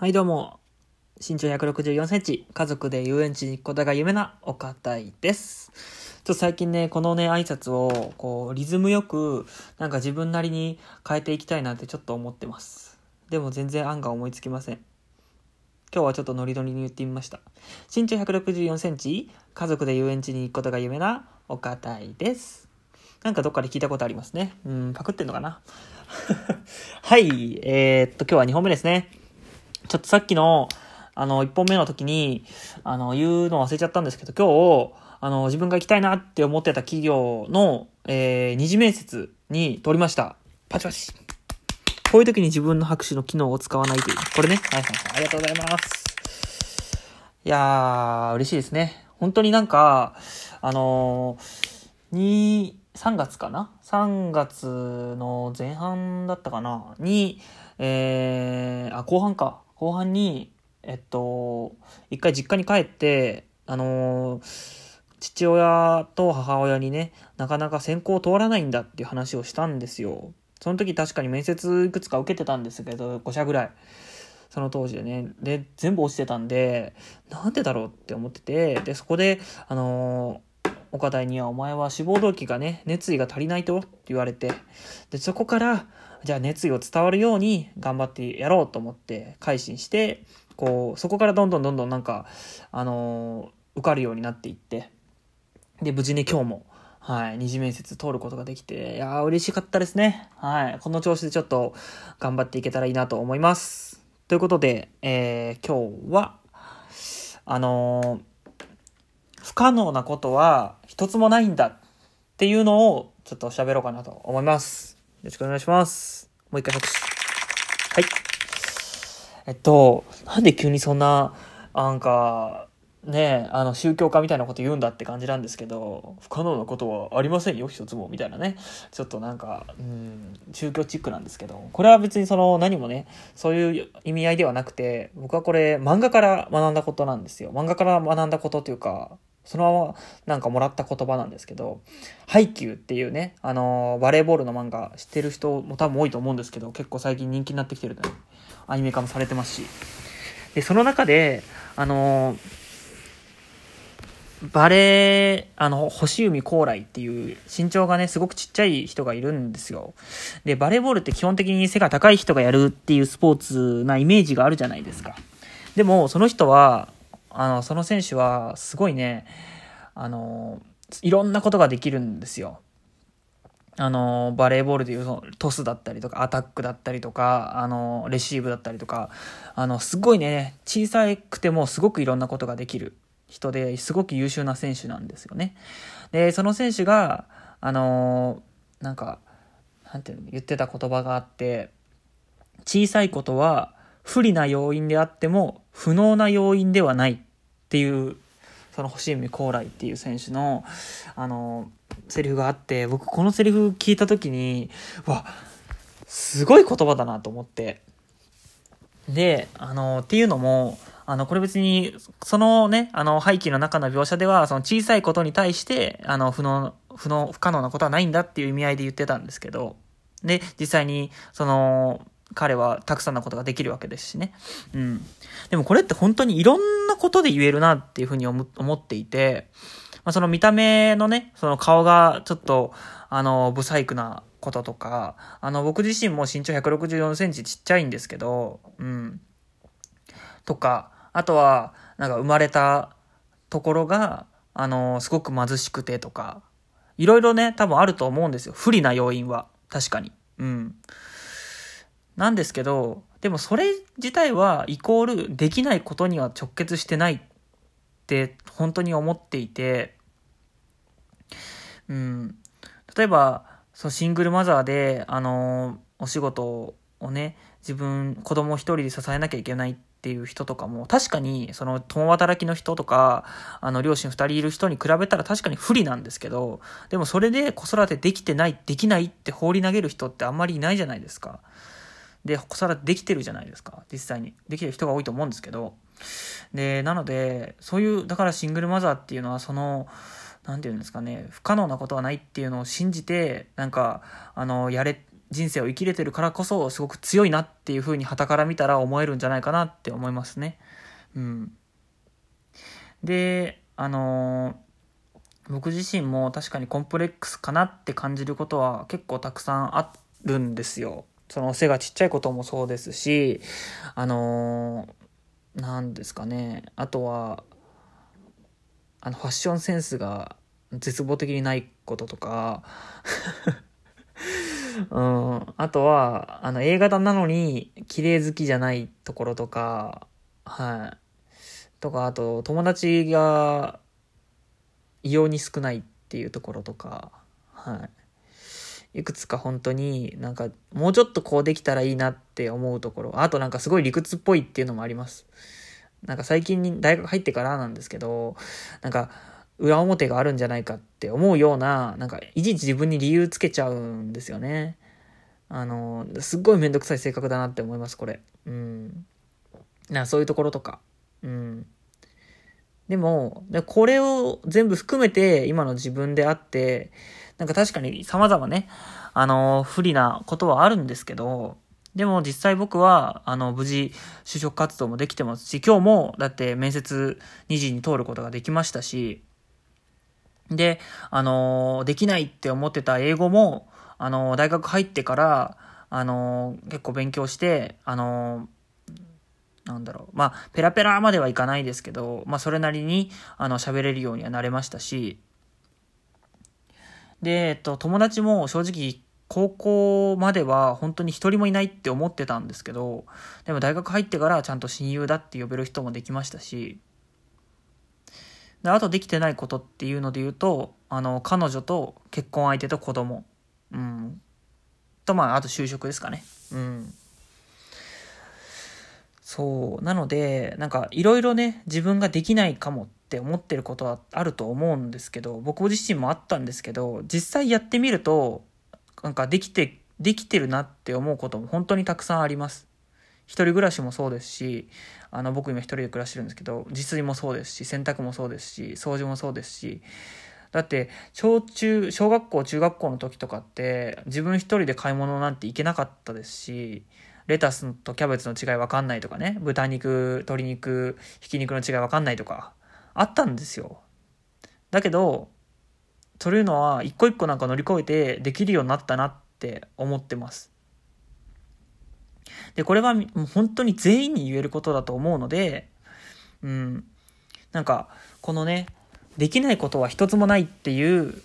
はいどうも。身長164センチ、家族で遊園地に行くことが夢な岡いです。ちょっと最近ね、このね、挨拶を、こう、リズムよく、なんか自分なりに変えていきたいなってちょっと思ってます。でも全然案が思いつきません。今日はちょっとノリノリに言ってみました。身長164センチ、家族で遊園地に行くことが夢な岡いです。なんかどっかで聞いたことありますね。うん、パクってんのかな はい、えー、っと、今日は2本目ですね。ちょっとさっきの、あの、1本目の時に、あの、言うの忘れちゃったんですけど、今日、あの、自分が行きたいなって思ってた企業の、えー、二次面接に通りました。パチパチ。こういう時に自分の拍手の機能を使わないという。これね。はいはいはい。ありがとうございます。いやー、嬉しいですね。本当になんか、あのー、に、3月かな ?3 月の前半だったかな？に、えー、あ、後半か。後半に、えっと、一回実家に帰って、あの父親と母親にね、なかなか選考通らないんだっていう話をしたんですよ。その時確かに面接いくつか受けてたんですけど、5社ぐらい。その当時でね。で、全部落ちてたんで、なんでだろうって思ってて、で、そこで、あのー、岡田にはお前は志望動機がね、熱意が足りないとって言われて、で、そこから、じゃあ熱意を伝わるように頑張ってやろうと思って改心して、こう、そこからどんどんどんどんなんか、あの、受かるようになっていって、で、無事に今日も、はい、二次面接通ることができて、いやー嬉しかったですね。はい、この調子でちょっと頑張っていけたらいいなと思います。ということで、えー、今日は、あのー、不可能なことは一つもないんだっていうのをちょっと喋ろうかなと思います。よろしくお願いします。もう一回拍手。はい。えっと、なんで急にそんな、なんか、ねあの、宗教家みたいなこと言うんだって感じなんですけど、不可能なことはありませんよ、一つも、みたいなね。ちょっとなんか、うん、宗教チックなんですけど、これは別にその、何もね、そういう意味合いではなくて、僕はこれ、漫画から学んだことなんですよ。漫画から学んだことというか、そのままなんかもらった言葉なんですけど、ハイキューっていうね、あのー、バレーボールの漫画知ってる人も多分多いと思うんですけど、結構最近人気になってきてるね、アニメ化もされてますし。で、その中で、あのー、バレー、あの、星海高来っていう身長がね、すごくちっちゃい人がいるんですよ。で、バレーボールって基本的に背が高い人がやるっていうスポーツなイメージがあるじゃないですか。でも、その人は、あの、その選手は、すごいね、あの、いろんなことができるんですよ。あの、バレーボールでいうそのトスだったりとか、アタックだったりとか、あの、レシーブだったりとか、あの、すごいね、小さくてもすごくいろんなことができる人ですごく優秀な選手なんですよね。で、その選手が、あの、なんか、なんていうの、言ってた言葉があって、小さいことは不利な要因であっても不能な要因ではないっていうその星海高来っていう選手のあのセリフがあって僕このセリフ聞いた時にわすごい言葉だなと思って。であのっていうのもあの、これ別に、そのね、あの、背景の中の描写では、その小さいことに対して、あの、不能、不能、不可能なことはないんだっていう意味合いで言ってたんですけど、で、実際に、その、彼はたくさんのことができるわけですしね。うん。でもこれって本当にいろんなことで言えるなっていうふうに思っていて、まあ、その見た目のね、その顔がちょっと、あの、ブサイクなこととか、あの、僕自身も身長164センチちっちゃいんですけど、うん。とか、あとは、なんか生まれたところが、あの、すごく貧しくてとか、いろいろね、多分あると思うんですよ。不利な要因は。確かに。うん。なんですけど、でもそれ自体はイコールできないことには直結してないって本当に思っていて、うん、例えば、そうシングルマザーで、あのお仕事をね、自分、子供一人で支えなきゃいけないっていう人とかも、確かに、その、共働きの人とか、あの、両親二人いる人に比べたら確かに不利なんですけど、でもそれで子育てできてない、できないって放り投げる人ってあんまりいないじゃないですか。で、子育てできてるじゃないですか。実際に。できてる人が多いと思うんですけど。で、なので、そういう、だからシングルマザーっていうのは、その、なんていうんですかね、不可能なことはないっていうのを信じて、なんか、あの、やれ、人生を生きれてるからこそすごく強いなっていうふうに旗から見たら思えるんじゃないかなって思いますね。うん。で、あの、僕自身も確かにコンプレックスかなって感じることは結構たくさんあるんですよ。その背がちっちゃいこともそうですし、あのー、なんですかね。あとは、あの、ファッションセンスが絶望的にないこととか うん、あとは、あの、映画だなのに、綺麗好きじゃないところとか、はい。とか、あと、友達が、異様に少ないっていうところとか、はい。いくつか本当になんかもうちょっとこうできたらいいなって思うところ。あとなんかすごい理屈っぽいっていうのもあります。なんか最近に大学入ってからなんですけど、なんか裏表があるんじゃないかって思うような、なんかいちいち自分に理由つけちゃうんですよね。あの、すっごいめんどくさい性格だなって思います、これ。うん。なそういうところとか。うん。でも、これを全部含めて今の自分であって、なんか確かに様々ね、あの、不利なことはあるんですけど、でも実際僕は、あの、無事就職活動もできてますし、今日もだって面接2時に通ることができましたし、で、あの、できないって思ってた英語も、あの、大学入ってから、あの、結構勉強して、あの、なんだろう。まあ、ペラペラまではいかないですけど、まあ、それなりに、あの、喋れるようにはなれましたし、で、えっと、友達も正直、高校までは本当に一人もいないって思ってたんですけど、でも大学入ってからちゃんと親友だって呼べる人もできましたし、で、あとできてないことっていうので言うと、あの、彼女と結婚相手と子供。うん。と、まあ、あと就職ですかね。うん。そう。なので、なんか、いろいろね、自分ができないかもっって思ってることはあると思うんですけど、僕自身もあったんですけど、実際やってみると、なんか、できて、できてるなって思うことも本当にたくさんあります。一人暮らしもそうですし、あの、僕今一人で暮らしてるんですけど、自炊もそうですし、洗濯もそうですし、掃除もそうですし、だって、小中、小学校、中学校の時とかって、自分一人で買い物なんて行けなかったですし、レタスとキャベツの違いわかんないとかね、豚肉、鶏肉、ひき肉の違いわかんないとか、あったんですよ。だけど、そういうのは一個一個なんか乗り越えてできるようになったなって思ってます。で、これはもう本当に全員に言えることだと思うので、うん、なんか、このね、できないことは一つもないっていう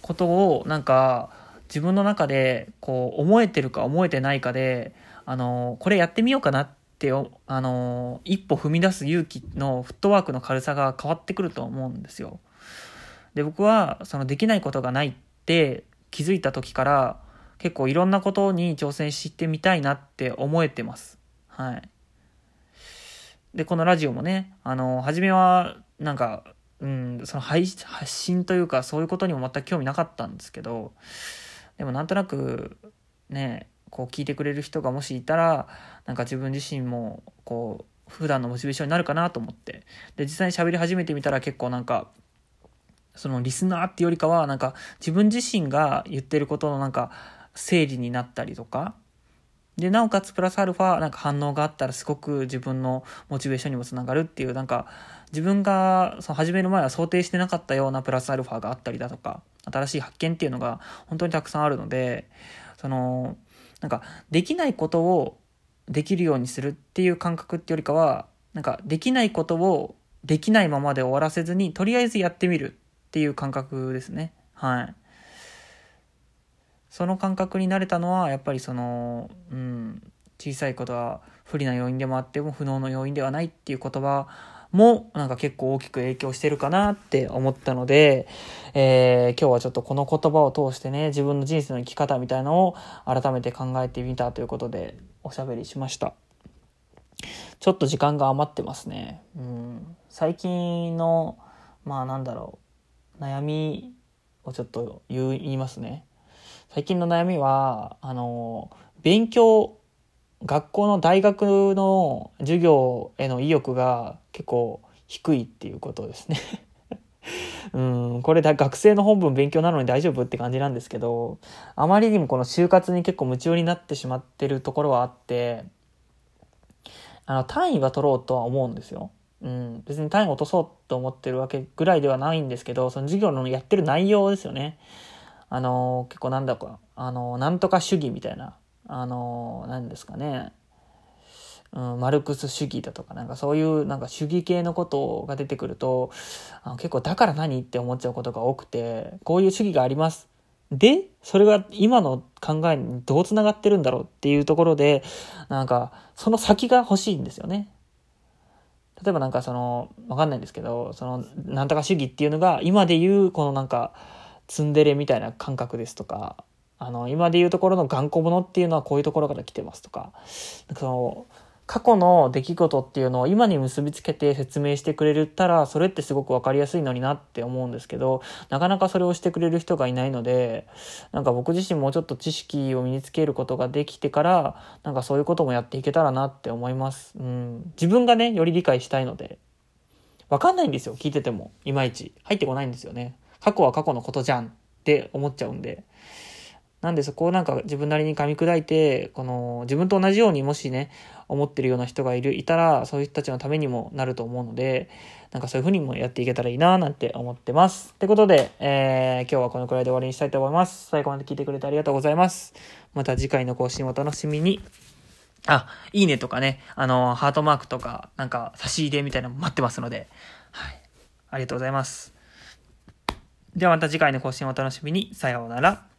ことを、なんか、自分の中で、こう、思えてるか思えてないかで、あの、これやってみようかなって、ってあの、一歩踏み出す勇気のフットワークの軽さが変わってくると思うんですよ。で、僕は、そのできないことがないって気づいた時から、結構いろんなことに挑戦してみたいなって思えてます。はい。で、このラジオもね、あの、初めは、なんか、うん、その配発信というか、そういうことにも全く興味なかったんですけど、でもなんとなく、ね、こう聞いてくれる人がもしいたら、なんか自分自身も、こう、普段のモチベーションになるかなと思って。で、実際に喋り始めてみたら結構なんか、そのリスナーってよりかは、なんか自分自身が言ってることのなんか、整理になったりとか、で、なおかつプラスアルファ、なんか反応があったらすごく自分のモチベーションにもつながるっていう、なんか、自分がその始める前は想定してなかったようなプラスアルファがあったりだとか、新しい発見っていうのが本当にたくさんあるので、その、なんか、できないことをできるようにするっていう感覚ってよりかは、なんか、できないことをできないままで終わらせずに、とりあえずやってみるっていう感覚ですね。はい。その感覚になれたのはやっぱりその、うん、小さいことは不利な要因でもあっても不能の要因ではないっていう言葉もなんか結構大きく影響してるかなって思ったので、えー、今日はちょっとこの言葉を通してね、自分の人生の生き方みたいなのを改めて考えてみたということでおしゃべりしました。ちょっと時間が余ってますね。うん、最近の、まあなんだろう、悩みをちょっと言いますね。最近の悩みは、あの、勉強、学校の大学の授業への意欲が結構低いっていうことですね うん、これだ学生の本文勉強なのに大丈夫って感じなんですけど、あまりにもこの就活に結構夢中になってしまってるところはあって、あの、単位は取ろうとは思うんですよ。うん、別に単位を落とそうと思ってるわけぐらいではないんですけど、その授業のやってる内容ですよね。あの、結構なんだか、あの、なんとか主義みたいな、あの、何ですかね。うん、マルクス主義だとか、なんかそういうなんか主義系のことが出てくると、あの結構だから何って思っちゃうことが多くて、こういう主義があります。で、それが今の考えにどう繋がってるんだろうっていうところで、なんか、その先が欲しいんですよね。例えばなんかその、わかんないんですけど、その、なんとか主義っていうのが、今で言う、このなんか、ツンデレみたいな感覚ですとか、あの、今で言うところの頑固者っていうのはこういうところから来てますとか、その、過去の出来事っていうのを今に結びつけて説明してくれたら、それってすごくわかりやすいのになって思うんですけど、なかなかそれをしてくれる人がいないので、なんか僕自身もうちょっと知識を身につけることができてから、なんかそういうこともやっていけたらなって思います。うん。自分がね、より理解したいので、わかんないんですよ、聞いてても。いまいち。入ってこないんですよね。過去は過去のことじゃんって思っちゃうんで。なんでそこをなんか自分なりに噛み砕いて、この自分と同じようにもしね、思ってるような人がいる、いたら、そういう人たちのためにもなると思うので、なんかそういう風にもやっていけたらいいななんて思ってます。ってことで、えー、今日はこのくらいで終わりにしたいと思います。最後まで聞いてくれてありがとうございます。また次回の更新をお楽しみに。あ、いいねとかね、あの、ハートマークとか、なんか差し入れみたいなの待ってますので、はい。ありがとうございます。ではまた次回の更新をお楽しみに。さようなら。